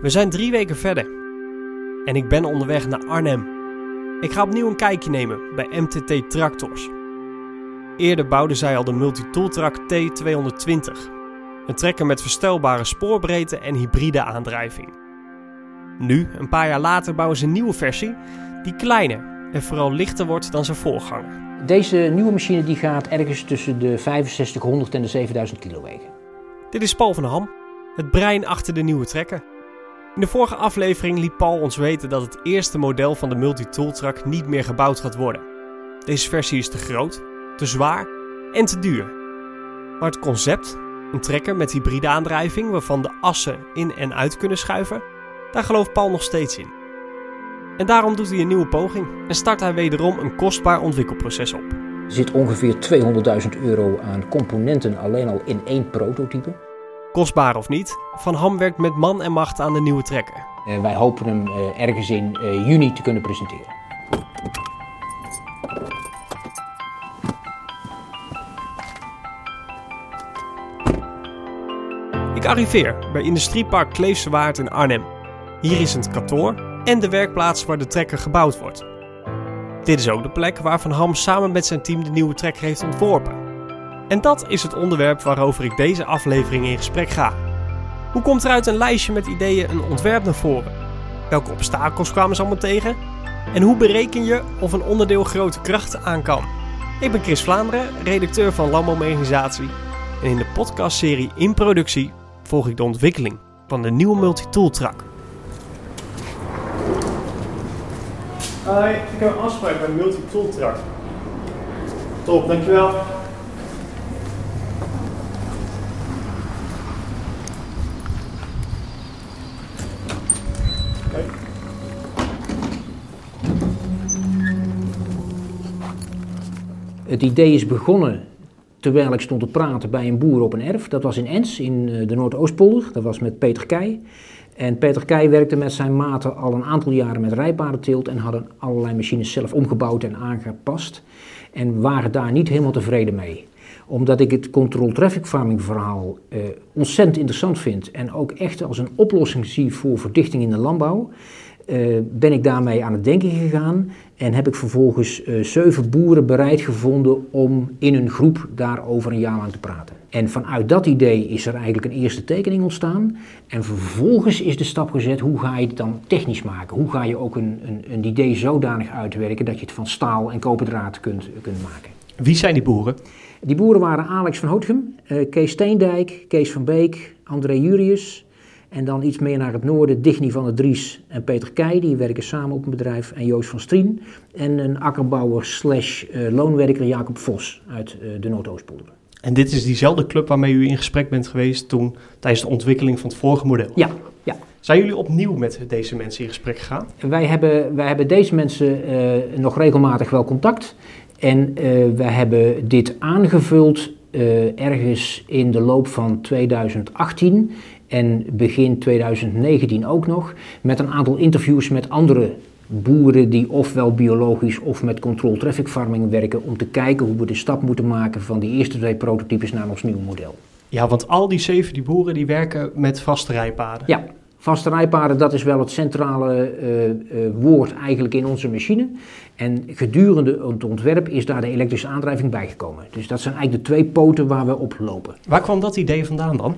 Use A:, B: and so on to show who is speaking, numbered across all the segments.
A: We zijn drie weken verder en ik ben onderweg naar Arnhem. Ik ga opnieuw een kijkje nemen bij MTT Tractors. Eerder bouwden zij al de Multitooltrack T220, een trekker met verstelbare spoorbreedte en hybride aandrijving. Nu, een paar jaar later, bouwen ze een nieuwe versie die kleiner en vooral lichter wordt dan zijn voorganger.
B: Deze nieuwe machine die gaat ergens tussen de 6500 en de 7000 kilo wegen.
A: Dit is Paul van Ham, het brein achter de nieuwe trekker. In de vorige aflevering liet Paul ons weten dat het eerste model van de Multitooltrack niet meer gebouwd gaat worden. Deze versie is te groot, te zwaar en te duur. Maar het concept, een trekker met hybride aandrijving waarvan de assen in en uit kunnen schuiven, daar gelooft Paul nog steeds in. En daarom doet hij een nieuwe poging en start hij wederom een kostbaar ontwikkelproces op.
B: Er zit ongeveer 200.000 euro aan componenten alleen al in één prototype.
A: Kostbaar of niet, Van Ham werkt met man en macht aan de nieuwe trekker.
B: Uh, wij hopen hem uh, ergens in uh, juni te kunnen presenteren.
A: Ik arriveer bij Industriepark Kleefse Waard in Arnhem. Hier is het kantoor en de werkplaats waar de trekker gebouwd wordt. Dit is ook de plek waar Van Ham samen met zijn team de nieuwe trekker heeft ontworpen. En dat is het onderwerp waarover ik deze aflevering in gesprek ga. Hoe komt er uit een lijstje met ideeën een ontwerp naar voren? Welke obstakels kwamen ze allemaal tegen? En hoe bereken je of een onderdeel grote krachten aan kan? Ik ben Chris Vlaanderen, redacteur van Landbouwmechanisatie. En in de podcastserie In Productie volg ik de ontwikkeling van de nieuwe Multitool Track. Hoi, ik heb een afspraak bij Multitool Track. Top, dankjewel.
B: Het idee is begonnen terwijl ik stond te praten bij een boer op een erf. Dat was in Ens, in de Noordoostpolder. Dat was met Peter Keij. En Peter Keij werkte met zijn maten al een aantal jaren met rijpaardenteelt en hadden allerlei machines zelf omgebouwd en aangepast. En waren daar niet helemaal tevreden mee. Omdat ik het control traffic farming verhaal eh, ontzettend interessant vind en ook echt als een oplossing zie voor verdichting in de landbouw, uh, ben ik daarmee aan het denken gegaan en heb ik vervolgens uh, zeven boeren bereid gevonden om in een groep daarover een jaar lang te praten. En vanuit dat idee is er eigenlijk een eerste tekening ontstaan. En vervolgens is de stap gezet, hoe ga je het dan technisch maken? Hoe ga je ook een, een, een idee zodanig uitwerken dat je het van staal en koperdraad kunt, kunt maken?
A: Wie zijn die boeren?
B: Die boeren waren Alex van Hootgem, uh, Kees Steendijk, Kees van Beek, André Jurius, en dan iets meer naar het noorden, Digny van der Dries en Peter Keij, die werken samen op een bedrijf. En Joost van Strien. En een akkerbouwer slash uh, loonwerker Jacob Vos uit uh, de Noordoostpolder.
A: En dit is diezelfde club waarmee u in gesprek bent geweest toen tijdens de ontwikkeling van het vorige model?
B: Ja, ja.
A: Zijn jullie opnieuw met deze mensen in gesprek gegaan?
B: Wij hebben, wij hebben deze mensen uh, nog regelmatig wel contact. En wij hebben dit aangevuld ergens in de loop van 2018 en begin 2019 ook nog, met een aantal interviews met andere boeren die ofwel biologisch of met control traffic farming werken om te kijken hoe we de stap moeten maken van die eerste twee prototypes naar ons nieuwe model.
A: Ja, want al die zeven die boeren die werken met vaste rijpaden.
B: Ja, vaste rijpaden dat is wel het centrale uh, uh, woord eigenlijk in onze machine. En gedurende het ontwerp is daar de elektrische aandrijving bijgekomen. Dus dat zijn eigenlijk de twee poten waar we op lopen.
A: Waar kwam dat idee vandaan dan?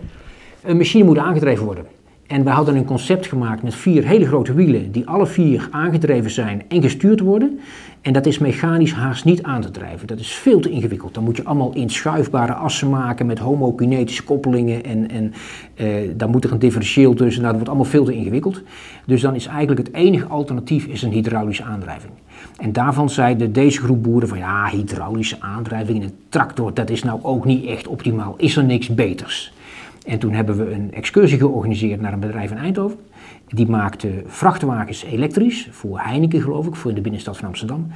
B: Een machine moet aangedreven worden. En we hadden een concept gemaakt met vier hele grote wielen, die alle vier aangedreven zijn en gestuurd worden. En dat is mechanisch haast niet aan te drijven. Dat is veel te ingewikkeld. Dan moet je allemaal inschuifbare assen maken met homokinetische koppelingen. En, en uh, dan moet er een differentieel tussen. Nou, dat wordt allemaal veel te ingewikkeld. Dus dan is eigenlijk het enige alternatief is een hydraulische aandrijving. En daarvan zeiden deze groep boeren van ja, hydraulische aandrijving in een tractor, dat is nou ook niet echt optimaal. Is er niks beters? En toen hebben we een excursie georganiseerd naar een bedrijf in Eindhoven. Die maakte vrachtwagens elektrisch, voor Heineken geloof ik, voor in de binnenstad van Amsterdam.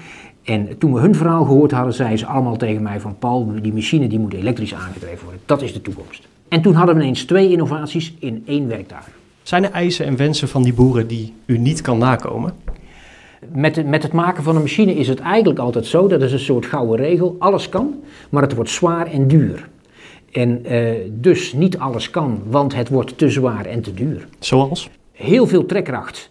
B: En toen we hun verhaal gehoord hadden, zeiden ze allemaal tegen mij van Paul, die machine die moet elektrisch aangedreven worden. Dat is de toekomst. En toen hadden we ineens twee innovaties in één werkdag.
A: Zijn er eisen en wensen van die boeren die u niet kan nakomen?
B: Met, met het maken van een machine is het eigenlijk altijd zo, dat is een soort gouden regel, alles kan, maar het wordt zwaar en duur. En uh, dus niet alles kan, want het wordt te zwaar en te duur.
A: Zoals?
B: heel veel trekkracht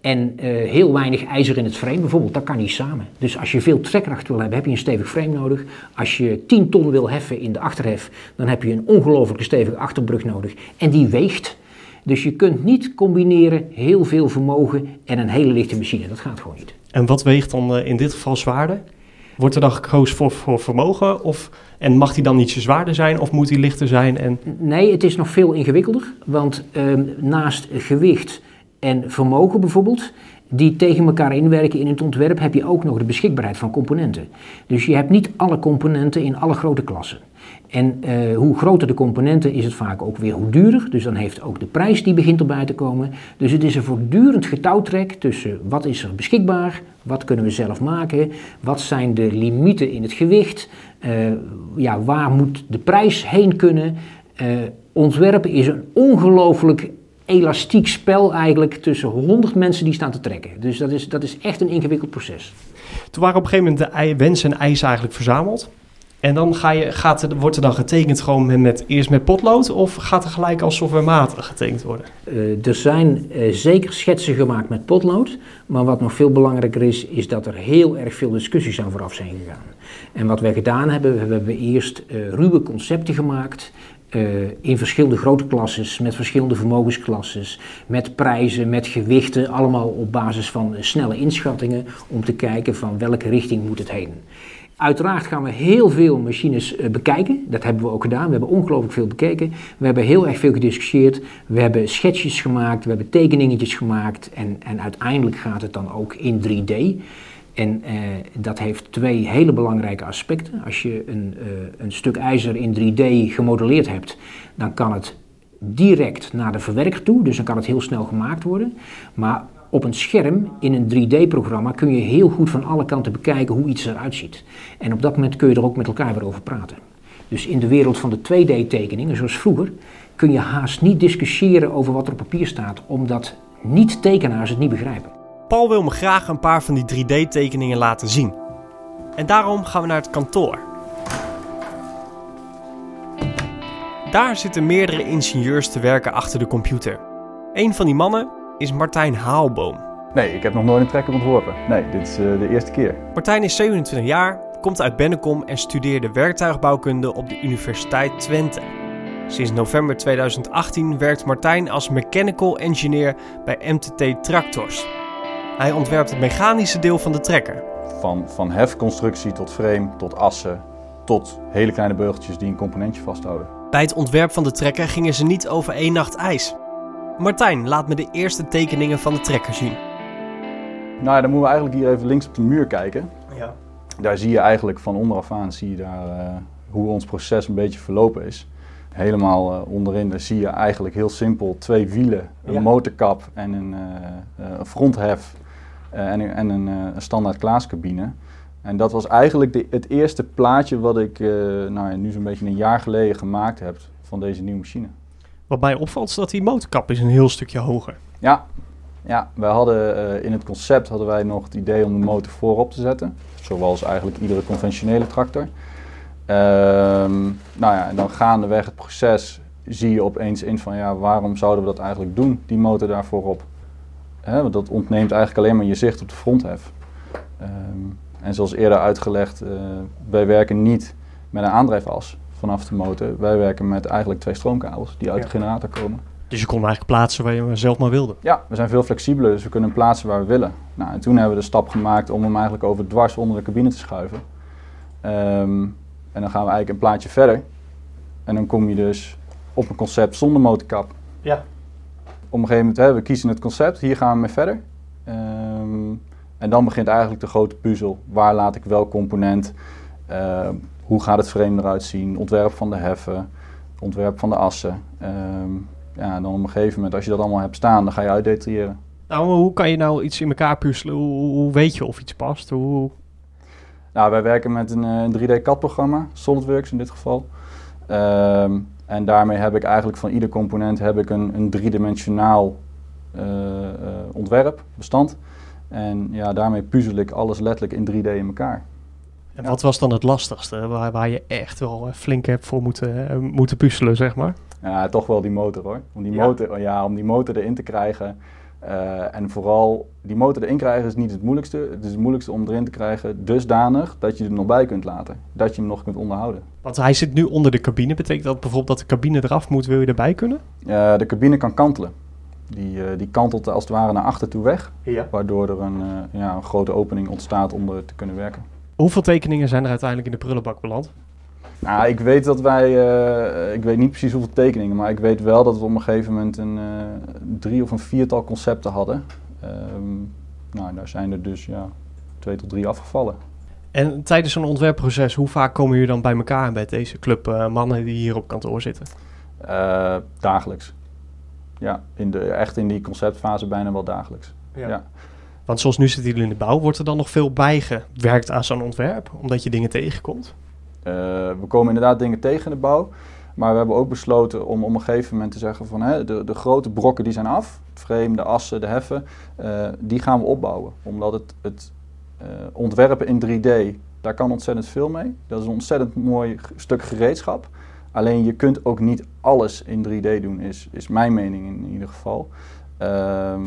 B: en eh, heel weinig ijzer in het frame bijvoorbeeld, dat kan niet samen. Dus als je veel trekkracht wil hebben, heb je een stevig frame nodig. Als je 10 ton wil heffen in de achterhef, dan heb je een ongelooflijke stevige achterbrug nodig. En die weegt. Dus je kunt niet combineren heel veel vermogen en een hele lichte machine. Dat gaat gewoon niet.
A: En wat weegt dan uh, in dit geval zwaarder? Wordt er dan gekozen voor, vermogen? Of, en mag die dan niet zo zwaarder zijn of moet die lichter zijn? En...
B: Nee, het is nog veel ingewikkelder. Want uh, naast gewicht en vermogen bijvoorbeeld, die tegen elkaar inwerken in het ontwerp, heb je ook nog de beschikbaarheid van componenten. Dus je hebt niet alle componenten in alle grote klassen. En uh, hoe groter de componenten is het vaak ook weer hoe duurder. Dus dan heeft ook de prijs die begint erbij te komen. Dus het is een voortdurend getouwtrek tussen wat is er beschikbaar, wat kunnen we zelf maken, wat zijn de limieten in het gewicht, uh, ja, waar moet de prijs heen kunnen. Uh, ontwerpen is een ongelooflijk elastiek spel eigenlijk tussen 100 mensen die staan te trekken. Dus dat is, dat is echt een ingewikkeld proces.
A: Toen waren op een gegeven moment de wensen en eisen eigenlijk verzameld. En dan ga je, gaat er, wordt er dan getekend gewoon met, eerst met potlood of gaat er gelijk als softwarematig getekend worden?
B: Uh, er zijn uh, zeker schetsen gemaakt met potlood, maar wat nog veel belangrijker is, is dat er heel erg veel discussies aan vooraf zijn gegaan. En wat wij gedaan hebben, we hebben eerst uh, ruwe concepten gemaakt in verschillende grote klasses, met verschillende vermogensklasses, met prijzen, met gewichten, allemaal op basis van snelle inschattingen om te kijken van welke richting moet het heen. Uiteraard gaan we heel veel machines uh, bekijken. Dat hebben we ook gedaan. We hebben ongelooflijk veel bekeken. We hebben heel erg veel gediscussieerd. We hebben schetsjes gemaakt. We hebben tekeningetjes gemaakt. En, en uiteindelijk gaat het dan ook in 3D. En uh, dat heeft twee hele belangrijke aspecten. Als je een, uh, een stuk ijzer in 3D gemodelleerd hebt, dan kan het direct naar de verwerker toe, dus dan kan het heel snel gemaakt worden. Maar op een scherm in een 3D-programma kun je heel goed van alle kanten bekijken hoe iets eruit ziet. En op dat moment kun je er ook met elkaar weer over praten. Dus in de wereld van de 2D-tekeningen, zoals vroeger, kun je haast niet discussiëren over wat er op papier staat, omdat niet-tekenaars het niet begrijpen.
A: Paul wil me graag een paar van die 3D-tekeningen laten zien. En daarom gaan we naar het kantoor. Daar zitten meerdere ingenieurs te werken achter de computer. Een van die mannen is Martijn Haalboom.
C: Nee, ik heb nog nooit een trekker ontworpen. Nee, dit is uh, de eerste keer.
A: Martijn is 27 jaar, komt uit Bennekom en studeerde werktuigbouwkunde op de Universiteit Twente. Sinds november 2018 werkt Martijn als mechanical engineer bij MTT Tractors. Hij ontwerpt het mechanische deel van de trekker.
C: Van, van hefconstructie tot frame, tot assen, tot hele kleine beugeltjes die een componentje vasthouden.
A: Bij het ontwerp van de trekker gingen ze niet over één nacht ijs. Martijn, laat me de eerste tekeningen van de trekker zien.
C: Nou ja, dan moeten we eigenlijk hier even links op de muur kijken.
A: Ja.
C: Daar zie je eigenlijk van onderaf aan zie je daar, uh, hoe ons proces een beetje verlopen is. Helemaal uh, onderin daar zie je eigenlijk heel simpel twee wielen, een ja. motorkap en een, uh, een fronthef en, en een, een, standaard klaascabine. En dat was eigenlijk de, het eerste plaatje wat ik nou, nu zo'n beetje een jaar geleden gemaakt heb van deze nieuwe machine.
A: Wat mij opvalt is dat die motorkap is een heel stukje hoger.
C: Ja, ja wij hadden uh, in het concept hadden wij nog het idee om de motor voorop te zetten. Zoals eigenlijk iedere conventionele tractor. Um, nou ja, en dan gaandeweg het proces zie je opeens in van ja, waarom zouden we dat eigenlijk doen, die motor daar voorop? Want dat ontneemt eigenlijk alleen maar je zicht op de fronthef. Um, en zoals eerder uitgelegd, uh, wij werken niet met een aandrijfas vanaf de motor. Wij werken met eigenlijk twee stroomkabels die uit ja. de generator komen.
A: Dus je kon eigenlijk plaatsen waar je zelf maar wilde?
C: Ja, we zijn veel flexibeler, dus we kunnen plaatsen waar we willen. Nou, en toen hebben we de stap gemaakt om hem eigenlijk over dwars onder de cabine te schuiven. Um, en dan gaan we eigenlijk een plaatje verder. En dan kom je dus op een concept zonder motorkap.
A: Ja.
C: Op een gegeven moment, hè, we kiezen het concept, hier gaan we mee verder. Um, en dan begint eigenlijk de grote puzzel. Waar laat ik welk component? Uh, hoe gaat het frame eruit zien? Ontwerp van de heffen, ontwerp van de assen. Um, ja, en dan op een gegeven moment, als je dat allemaal hebt staan, dan ga je uitdetailleren.
A: Nou, hoe kan je nou iets in elkaar puzzelen? Hoe, hoe weet je of iets past? Hoe...
C: Nou, wij werken met een, een 3D-CAD-programma, SolidWorks in dit geval. Um, en daarmee heb ik eigenlijk van ieder component heb ik een, een driedimensionaal uh, uh, ontwerp, bestand. En ja, daarmee puzzel ik alles letterlijk in 3D in elkaar.
A: En wat was dan het lastigste, waar, waar je echt wel flink hebt voor moeten, uh, moeten puzzelen, zeg maar?
C: Ja, toch wel die motor hoor. Om die,
A: Ja?
C: motor, ja, om die motor erin te krijgen. eh, en vooral, die motor erin krijgen is niet het moeilijkste. Het is het moeilijkste om erin te krijgen dusdanig dat je hem nog bij kunt laten. Dat je hem nog kunt onderhouden.
A: Want hij zit nu onder de cabine. Betekent dat bijvoorbeeld dat de cabine eraf moet, wil je erbij kunnen?
C: Eh, de cabine kan kantelen. Die, eh, die kantelt als het ware naar achter toe weg.
A: Ja.
C: Waardoor er een, eh, ja, een grote opening ontstaat om er te kunnen werken.
A: Hoeveel tekeningen zijn er uiteindelijk in de prullenbak beland?
C: Nou, ik weet dat wij, eh, ik weet niet precies hoeveel tekeningen, maar ik weet wel dat we op een gegeven moment een eh, drie of een viertal concepten hadden. Ehm, nou, daar zijn er dus ja, twee tot drie afgevallen.
A: En tijdens zo'n ontwerpproces, hoe vaak komen jullie dan bij elkaar bij deze club eh, mannen die hier op kantoor zitten?
C: Dagelijks. Ja, in de, echt in die conceptfase bijna wel dagelijks. Ja.
A: Want zoals nu zitten jullie in de bouw, wordt er dan nog veel bijgewerkt aan zo'n ontwerp? Omdat je dingen tegenkomt?
C: Eh, we komen inderdaad dingen tegen in de bouw. Maar we hebben ook besloten om op een gegeven moment te zeggen van hè, de, de grote brokken die zijn af. Het frame, de assen, de heffen. eh, die gaan we opbouwen. Omdat het, het eh, ontwerpen in 3D, daar kan ontzettend veel mee. Dat is een ontzettend mooi stuk gereedschap. Alleen je kunt ook niet alles in 3D doen, is, is mijn mening in ieder geval. Ehm,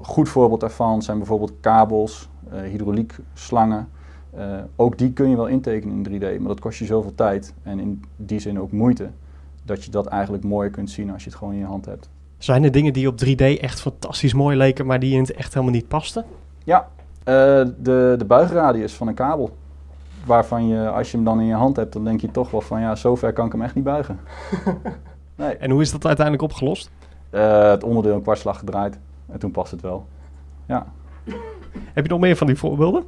C: goed voorbeeld daarvan zijn bijvoorbeeld kabels, eh hydrauliek-slangen. Eh, ook die kun je wel intekenen in 3D, maar dat kost je zoveel tijd en in die zin ook moeite. Dat je dat eigenlijk mooier kunt zien als je het gewoon in je hand hebt.
A: Zijn er dingen die op 3D echt fantastisch mooi leken, maar die in het echt helemaal niet pasten?
C: Ja, eh, de, de buigradius van een kabel. Waarvan je, als je hem dan in je hand hebt, dan denk je toch wel van ja, zover kan ik hem echt niet buigen. nee.
A: En hoe is dat uiteindelijk opgelost?
C: Het onderdeel een kwartslag gedraaid en toen past het wel. Ja.
A: Heb je nog meer van die voorbeelden?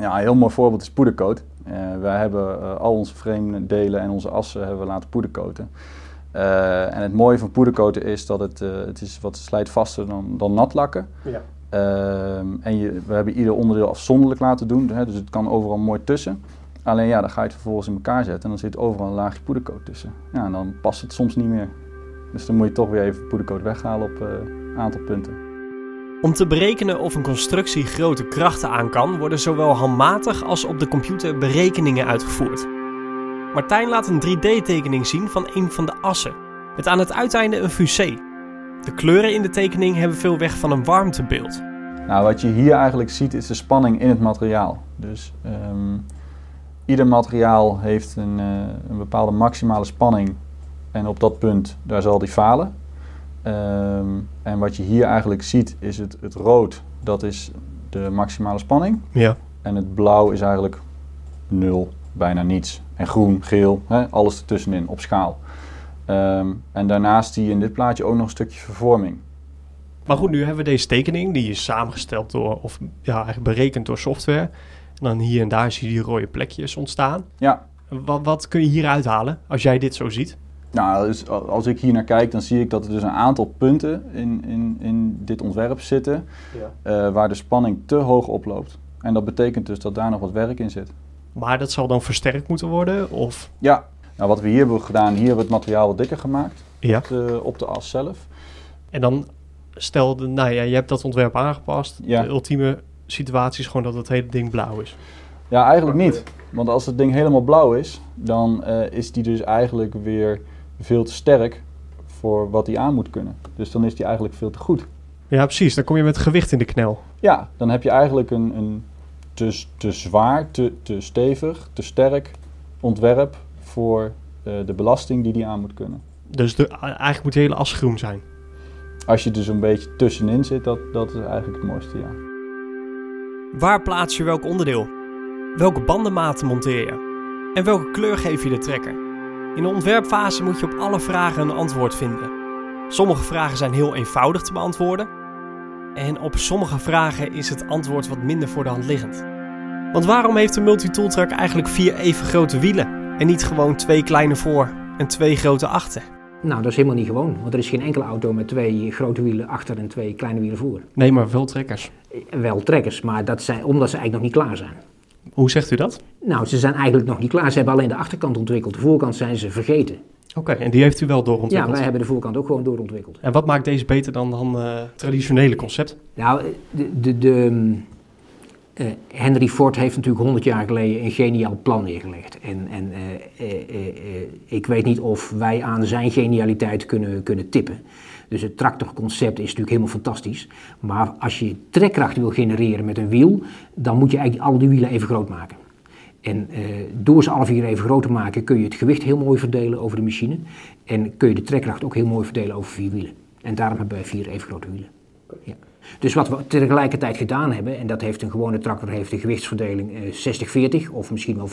C: Ja, een heel mooi voorbeeld is poedercoat. Eh, wij hebben eh, al onze frame delen en onze assen hebben we laten poedercoaten. Eh, en het mooie van poedercoaten is dat het, het is wat slijtvaster dan, dan nat lakken.
A: Ja.
C: Ehm, en je, we hebben ieder onderdeel afzonderlijk laten doen, hè, dus het kan overal mooi tussen. Alleen ja, dan ga je het vervolgens in elkaar zetten en dan zit overal een laagje poedercoat tussen. Ja, en dan past het soms niet meer. Dus dan moet je toch weer even poedercoat weghalen op een aantal punten.
A: Om te berekenen of een constructie grote krachten aan kan, worden zowel handmatig als op de computer berekeningen uitgevoerd. Martijn laat een 3D-tekening zien van een van de assen, met aan het uiteinde een fusée. De kleuren in de tekening hebben veel weg van een warmtebeeld.
C: Nou, wat je hier eigenlijk ziet is de spanning in het materiaal. Dus ehm, ieder materiaal heeft een, eh, een bepaalde maximale spanning. En op dat punt, daar zal die falen. Ehm, en wat je hier eigenlijk ziet is het, het rood, dat is de maximale spanning.
A: Ja.
C: En het blauw is eigenlijk nul, bijna niets. En groen, geel, hè, alles ertussenin op schaal. Ehm, en daarnaast zie je in dit plaatje ook nog een stukje vervorming.
A: Maar goed, nu hebben we deze tekening, die is samengesteld door, of ja, eigenlijk berekend door software. En dan hier en daar zie je die rode plekjes ontstaan.
C: Ja,
A: Wat, wat kun je hier uithalen als jij dit zo ziet?
C: Nou, dus als ik hier naar kijk, dan zie ik dat er dus een aantal punten in, in, in dit ontwerp zitten eh, waar de spanning te hoog oploopt. En dat betekent dus dat daar nog wat werk in zit.
A: Maar dat zal dan versterkt moeten worden? Of
C: Ja, nou, wat we hier hebben gedaan, hier hebben we het materiaal wat dikker gemaakt
A: ja.
C: op de, op de as zelf.
A: En dan stel, de, nou ja, je hebt dat ontwerp aangepast.
C: Ja.
A: De ultieme situatie is gewoon dat het hele ding blauw is.
C: Ja, eigenlijk niet. Want als het ding helemaal blauw is, dan eh, is die dus eigenlijk weer veel te sterk voor wat hij aan moet kunnen. Dus dan is die eigenlijk veel te goed.
A: Ja, precies. Dan kom je met gewicht in de knel.
C: Ja, dan heb je eigenlijk een, een te, te zwaar, te, te stevig, te sterk ontwerp voor eh, de belasting die die aan moet kunnen.
A: Dus de, eigenlijk moet de hele as groen zijn.
C: Als je dus een beetje tussenin zit, dat, dat is eigenlijk het mooiste, ja.
A: Waar plaats je welk onderdeel? Welke bandenmaten monteer je? En welke kleur geef je de trekker? In de ontwerpfase moet je op alle vragen een antwoord vinden. Sommige vragen zijn heel eenvoudig te beantwoorden. En op sommige vragen is het antwoord wat minder voor de hand liggend. Want waarom heeft een multitooltruck eigenlijk vier even grote wielen? En niet gewoon twee kleine voor en twee grote achter?
B: Nou, dat is helemaal niet gewoon, want er is geen enkele auto met twee grote wielen achter en twee kleine wielen voor.
A: Nee, maar wel trekkers.
B: Wel trekkers, maar dat zijn, omdat ze eigenlijk nog niet klaar zijn.
A: Hoe zegt u dat?
B: Nou, ze zijn eigenlijk nog niet klaar. Ze hebben alleen de achterkant ontwikkeld. De voorkant zijn ze vergeten.
A: Oké, en die heeft u wel
B: Ja,
A: doorontwikkeld.
B: wij hebben de voorkant ook gewoon doorontwikkeld.
A: En wat maakt deze beter dan dan eh traditionele concept?
B: Nou, de, de, de, Uh, Henry Ford heeft natuurlijk 100 jaar geleden een geniaal plan neergelegd. En, en uh, ik weet niet of wij aan zijn genialiteit kunnen, kunnen tippen. Dus het tractorconcept is natuurlijk helemaal fantastisch. Maar als je trekkracht wil genereren met een wiel, dan moet je eigenlijk alle die wielen even groot maken. En door ze alle vier even groot te maken kun je het gewicht heel mooi verdelen over de machine. En kun je de trekkracht ook heel mooi verdelen over vier wielen. En daarom hebben wij vier even grote wielen. Ja. Dus wat we tegelijkertijd gedaan hebben, en dat heeft een gewone tractor heeft een gewichtsverdeling eh, 60-40 of misschien wel 65-35.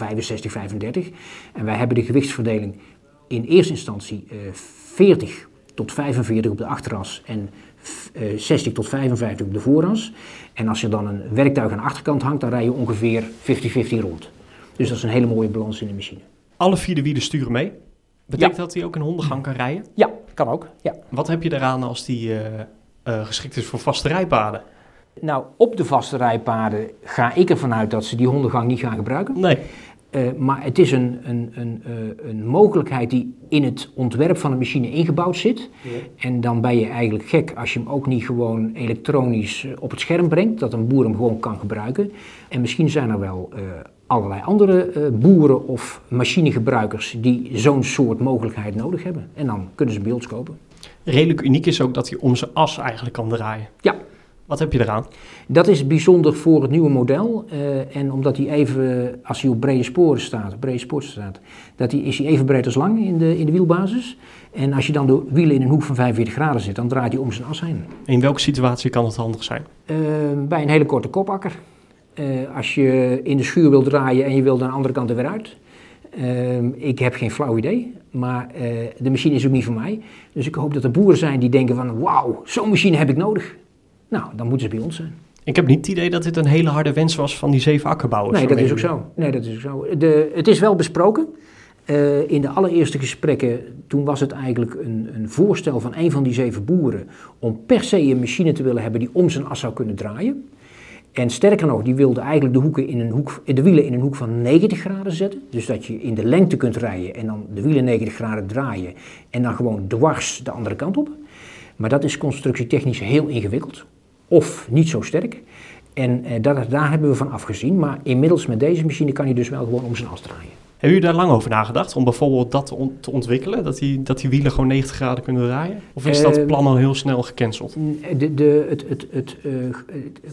B: En wij hebben de gewichtsverdeling in eerste instantie eh, 40 tot 45 op de achteras en eh, 60 tot 55 op de vooras. En als je dan een werktuig aan de achterkant hangt, dan rij je ongeveer 50-50 rond. Dus dat is een hele mooie balans in de machine.
A: Alle vier de wielen sturen mee. Betekent dat hij ook een hondengang kan rijden?
B: Ja, kan ook. Ja.
A: Wat heb je eraan als die uh, uh, geschikt is voor vaste rijpaden?
B: Nou, op de vaste rijpaden ga ik ervan uit dat ze die hondengang niet gaan gebruiken.
A: Nee.
B: Uh, maar het is een, een, een, een, mogelijkheid die in het ontwerp van de machine ingebouwd zit. Ja. En dan ben je eigenlijk gek als je hem ook niet gewoon elektronisch op het scherm brengt. Dat een boer hem gewoon kan gebruiken. En misschien zijn er wel allerlei andere boeren of machinegebruikers die zo'n soort mogelijkheid nodig hebben. En dan kunnen ze ons kopen.
A: Redelijk uniek is ook dat hij om zijn as eigenlijk kan draaien.
B: Ja.
A: Wat heb je eraan?
B: Dat is bijzonder voor het nieuwe model. Uh, en omdat hij even, als hij op brede sporen staat, brede sporen staat, dat hij, is hij even breed als lang in de, in de wielbasis. En als je dan de wielen in een hoek van 45 graden zet, dan draait hij om zijn as heen.
A: In welke situatie kan het handig zijn?
B: Uh, bij een hele korte kopakker. Uh, als je in de schuur wil draaien en je wil aan de andere kant er weer uit. Ik heb geen flauw idee, maar de machine is ook niet voor mij. Dus ik hoop dat er boeren zijn die denken van wauw, zo'n machine heb ik nodig. Nou, dan moeten ze bij ons zijn.
A: Ik heb niet het idee dat dit een hele harde wens was van die zeven akkerbouwers.
B: Nee, dat is ook zo. Nee, dat is ook zo. De, het is wel besproken. Uh, in de allereerste gesprekken, toen was het eigenlijk een, een, voorstel van een van die zeven boeren om per se een machine te willen hebben die om zijn as zou kunnen draaien. En sterker nog, die wilde eigenlijk de, hoeken in een hoek, de wielen in een hoek van 90 graden zetten. Dus dat je in de lengte kunt rijden en dan de wielen 90 graden draaien en dan gewoon dwars de andere kant op. Maar dat is constructietechnisch heel ingewikkeld of niet zo sterk. En eh, daar, daar hebben we van afgezien. Maar inmiddels met deze machine kan je dus wel gewoon om zijn as draaien.
A: Hebben jullie daar lang over nagedacht om bijvoorbeeld dat te, on te ontwikkelen? Dat die, dat die wielen gewoon 90 graden kunnen draaien? Of is dat plan al heel snel gecanceld?
B: De, de, het, het, het, uh,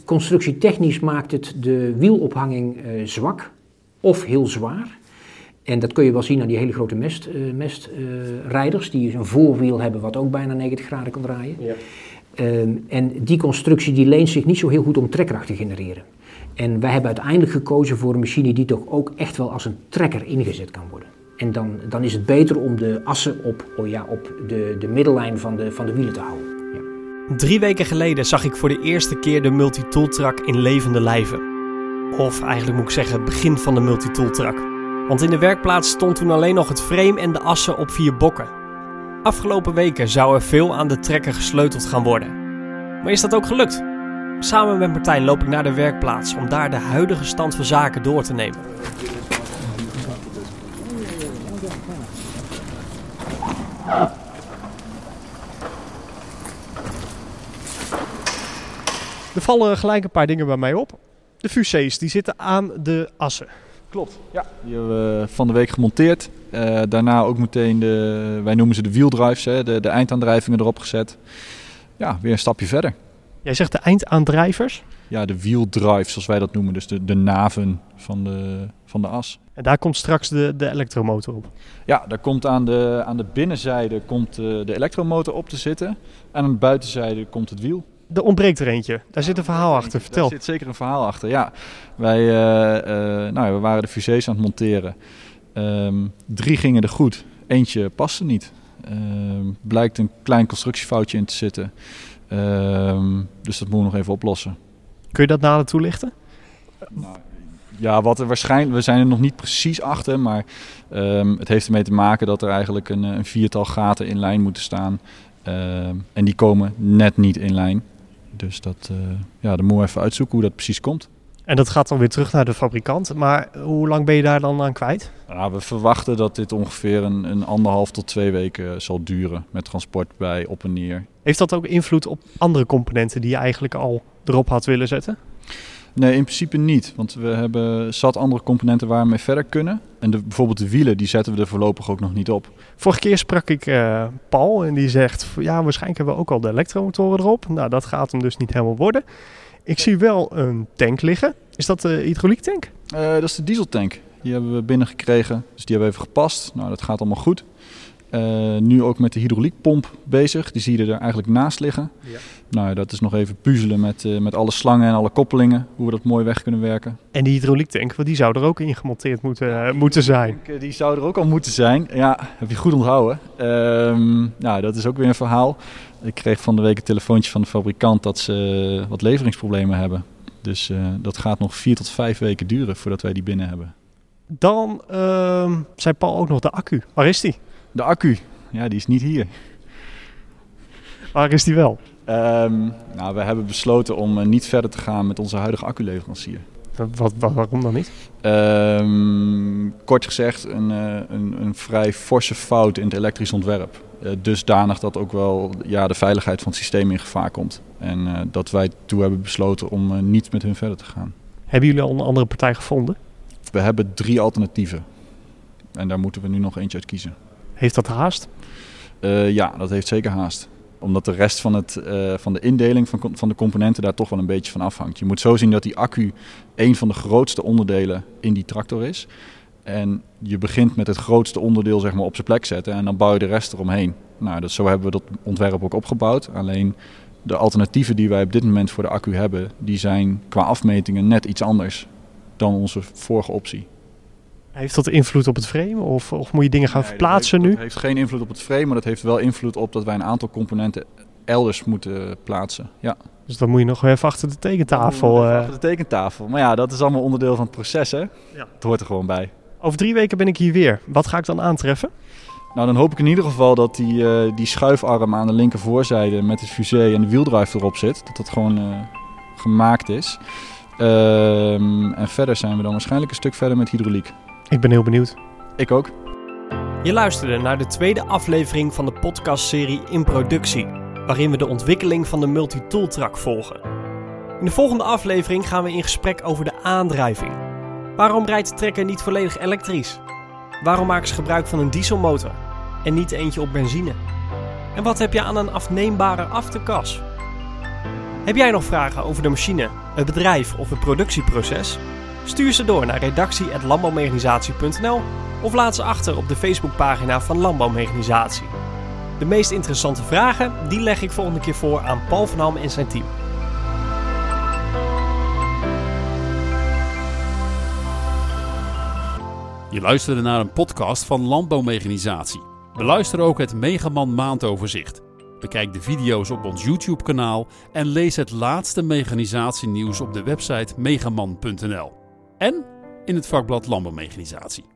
B: constructietechnisch maakt het de wielophanging uh, zwak of heel zwaar. En dat kun je wel zien aan die hele grote mest, uh, mestrijders, die een voorwiel hebben wat ook bijna 90 graden kan draaien. Ja. Um, en die constructie die leent zich niet zo heel goed om trekkracht te genereren. En wij hebben uiteindelijk gekozen voor een machine die toch ook echt wel als een trekker ingezet kan worden. En dan, dan is het beter om de assen op, oh ja, op de, de middellijn van de, van de wielen te houden. Ja.
A: Drie weken geleden zag ik voor de eerste keer de multitooltrak in levende lijven. Of eigenlijk moet ik zeggen het begin van de multitooltrak. Want in de werkplaats stond toen alleen nog het frame en de assen op vier bokken. Afgelopen weken zou er veel aan de trekker gesleuteld gaan worden. Maar is dat ook gelukt? Samen met Martijn loop ik naar de werkplaats om daar de huidige stand van zaken door te nemen. Er vallen gelijk een paar dingen bij mij op. De fusées die zitten aan de assen.
C: Klopt, ja. Die hebben we van de week gemonteerd. Uh, daarna ook meteen de, wij noemen ze de wieldrives, hè, de, de eindaandrijvingen erop gezet. Ja, weer een stapje verder.
A: Jij zegt de eindaandrijvers?
C: Ja, de wieldrives, zoals wij dat noemen. Dus de, de naven van de, van de as.
A: En daar komt straks de, de elektromotor op?
C: Ja, daar komt aan de, aan de binnenzijde komt de, de elektromotor op te zitten. En aan de buitenzijde komt het wiel.
A: Er ontbreekt er eentje. Daar zit een verhaal achter. Vertel.
C: Daar zit zeker een verhaal achter, ja. Wij uh, uh, nou, we waren de fusées aan het monteren. Um, drie gingen er goed. Eentje paste niet. Um, blijkt een klein constructiefoutje in te zitten. Um, dus dat moeten we nog even oplossen.
A: Kun je dat nader toelichten?
C: Nou, ja, wat er waarschijnlijk, we zijn er nog niet precies achter, maar het heeft ermee te maken dat er eigenlijk een, een viertal gaten in lijn moeten staan. En die komen net niet in lijn. Dus dat, uh, ja, dan moeten we even uitzoeken hoe dat precies komt.
A: En dat gaat dan weer terug naar de fabrikant. Maar hoe lang ben je daar dan aan kwijt?
C: Nou, we verwachten dat dit ongeveer een, een anderhalf tot twee weken zal duren met transport bij op en neer.
A: Heeft dat ook invloed op andere componenten die je eigenlijk al erop had willen zetten?
C: Nee, in principe niet. Want we hebben zat andere componenten waar we mee verder kunnen. En de, bijvoorbeeld de wielen, die zetten we er voorlopig ook nog niet op.
A: Vorige keer sprak ik uh, Paul en die zegt... ja, waarschijnlijk hebben we ook al de elektromotoren erop. Nou, dat gaat hem dus niet helemaal worden. Ik zie wel een tank liggen. Is dat de hydrauliektank?
C: Uh, dat is de dieseltank. Die hebben we binnengekregen. Dus die hebben we even gepast. Nou, dat gaat allemaal goed. Uh, nu ook met de hydrauliekpomp bezig. Die zie je er eigenlijk naast liggen. Ja. Nou, dat is nog even puzzelen met, uh, met alle slangen en alle koppelingen. Hoe we dat mooi weg kunnen werken.
A: En die hydrauliektank, want die zou er ook in gemonteerd moeten, uh, moeten zijn.
C: Denk, die zou er ook al moeten zijn. Ja, heb je goed onthouden. Um, nou, dat is ook weer een verhaal. Ik kreeg van de week een telefoontje van de fabrikant dat ze wat leveringsproblemen hebben. Dus dat gaat nog vier tot vijf weken duren voordat wij die binnen hebben.
A: Dan uh, zei Paul ook nog de accu. Waar is die?
C: De accu, ja, die is niet hier.
A: Waar is die wel?
C: Um, nou, we hebben besloten om uh, niet verder te gaan met onze huidige acculeverancier.
A: Wat, wat, waarom dan niet?
C: Um, kort gezegd, een, uh, een, een, vrij forse fout in het elektrisch ontwerp. Uh, dusdanig dat ook wel ja, de veiligheid van het systeem in gevaar komt. En dat wij toe hebben besloten om niet met hun verder te gaan.
A: Hebben jullie al een andere partij gevonden?
C: We hebben drie alternatieven. En daar moeten we nu nog eentje uit kiezen.
A: Heeft dat haast?
C: Ja, dat heeft zeker haast. Omdat de rest van, het, uh, van de indeling van, van de componenten daar toch wel een beetje van afhangt. Je moet zo zien dat die accu een van de grootste onderdelen in die tractor is. En je begint met het grootste onderdeel zeg maar, op zijn plek zetten en dan bouw je de rest eromheen. Nou, dat, zo hebben we dat ontwerp ook opgebouwd. Alleen de alternatieven die wij op dit moment voor de accu hebben, die zijn qua afmetingen net iets anders dan onze vorige optie.
A: Heeft dat invloed op het frame of, of moet je dingen gaan nee, verplaatsen
C: heeft,
A: nu?
C: Het heeft geen invloed op het frame, maar dat heeft wel invloed op dat wij een aantal componenten elders moeten plaatsen. Ja.
A: Dus dan moet je nog even achter de tekentafel.
C: Uh... Achter de tekentafel. Maar ja, dat is allemaal onderdeel van het proces, hè? Ja. Het hoort er gewoon bij.
A: Over drie weken ben ik hier weer. Wat ga ik dan aantreffen?
C: Nou, dan hoop ik in ieder geval dat die, uh, die schuifarm aan de linker voorzijde met het fusee en de wieldrive erop zit. Dat dat gewoon uh, gemaakt is. Um, en verder zijn we dan waarschijnlijk een stuk verder met hydrauliek.
A: Ik ben heel benieuwd.
C: Ik ook.
A: Je luisterde naar de tweede aflevering van de podcastserie In Productie, waarin we de ontwikkeling van de multitool track volgen. In de volgende aflevering gaan we in gesprek over de aandrijving. Waarom rijdt de trekker niet volledig elektrisch? Waarom maken ze gebruik van een dieselmotor en niet eentje op benzine? En wat heb je aan een afneembare afterkas? Heb jij nog vragen over de machine, het bedrijf of het productieproces? Stuur ze door naar redactie.landbouwmechanisatie.nl of laat ze achter op de Facebookpagina van Landbouwmechanisatie. De meest interessante vragen die leg ik volgende keer voor aan Paul van Ham en zijn team.
D: Je luisterde naar een podcast van Landbouwmechanisatie. Beluister ook het Megaman maandoverzicht. Bekijk de video's op ons YouTube-kanaal en lees het laatste mechanisatienieuws op de website megaman.nl en in het vakblad Landbouwmechanisatie.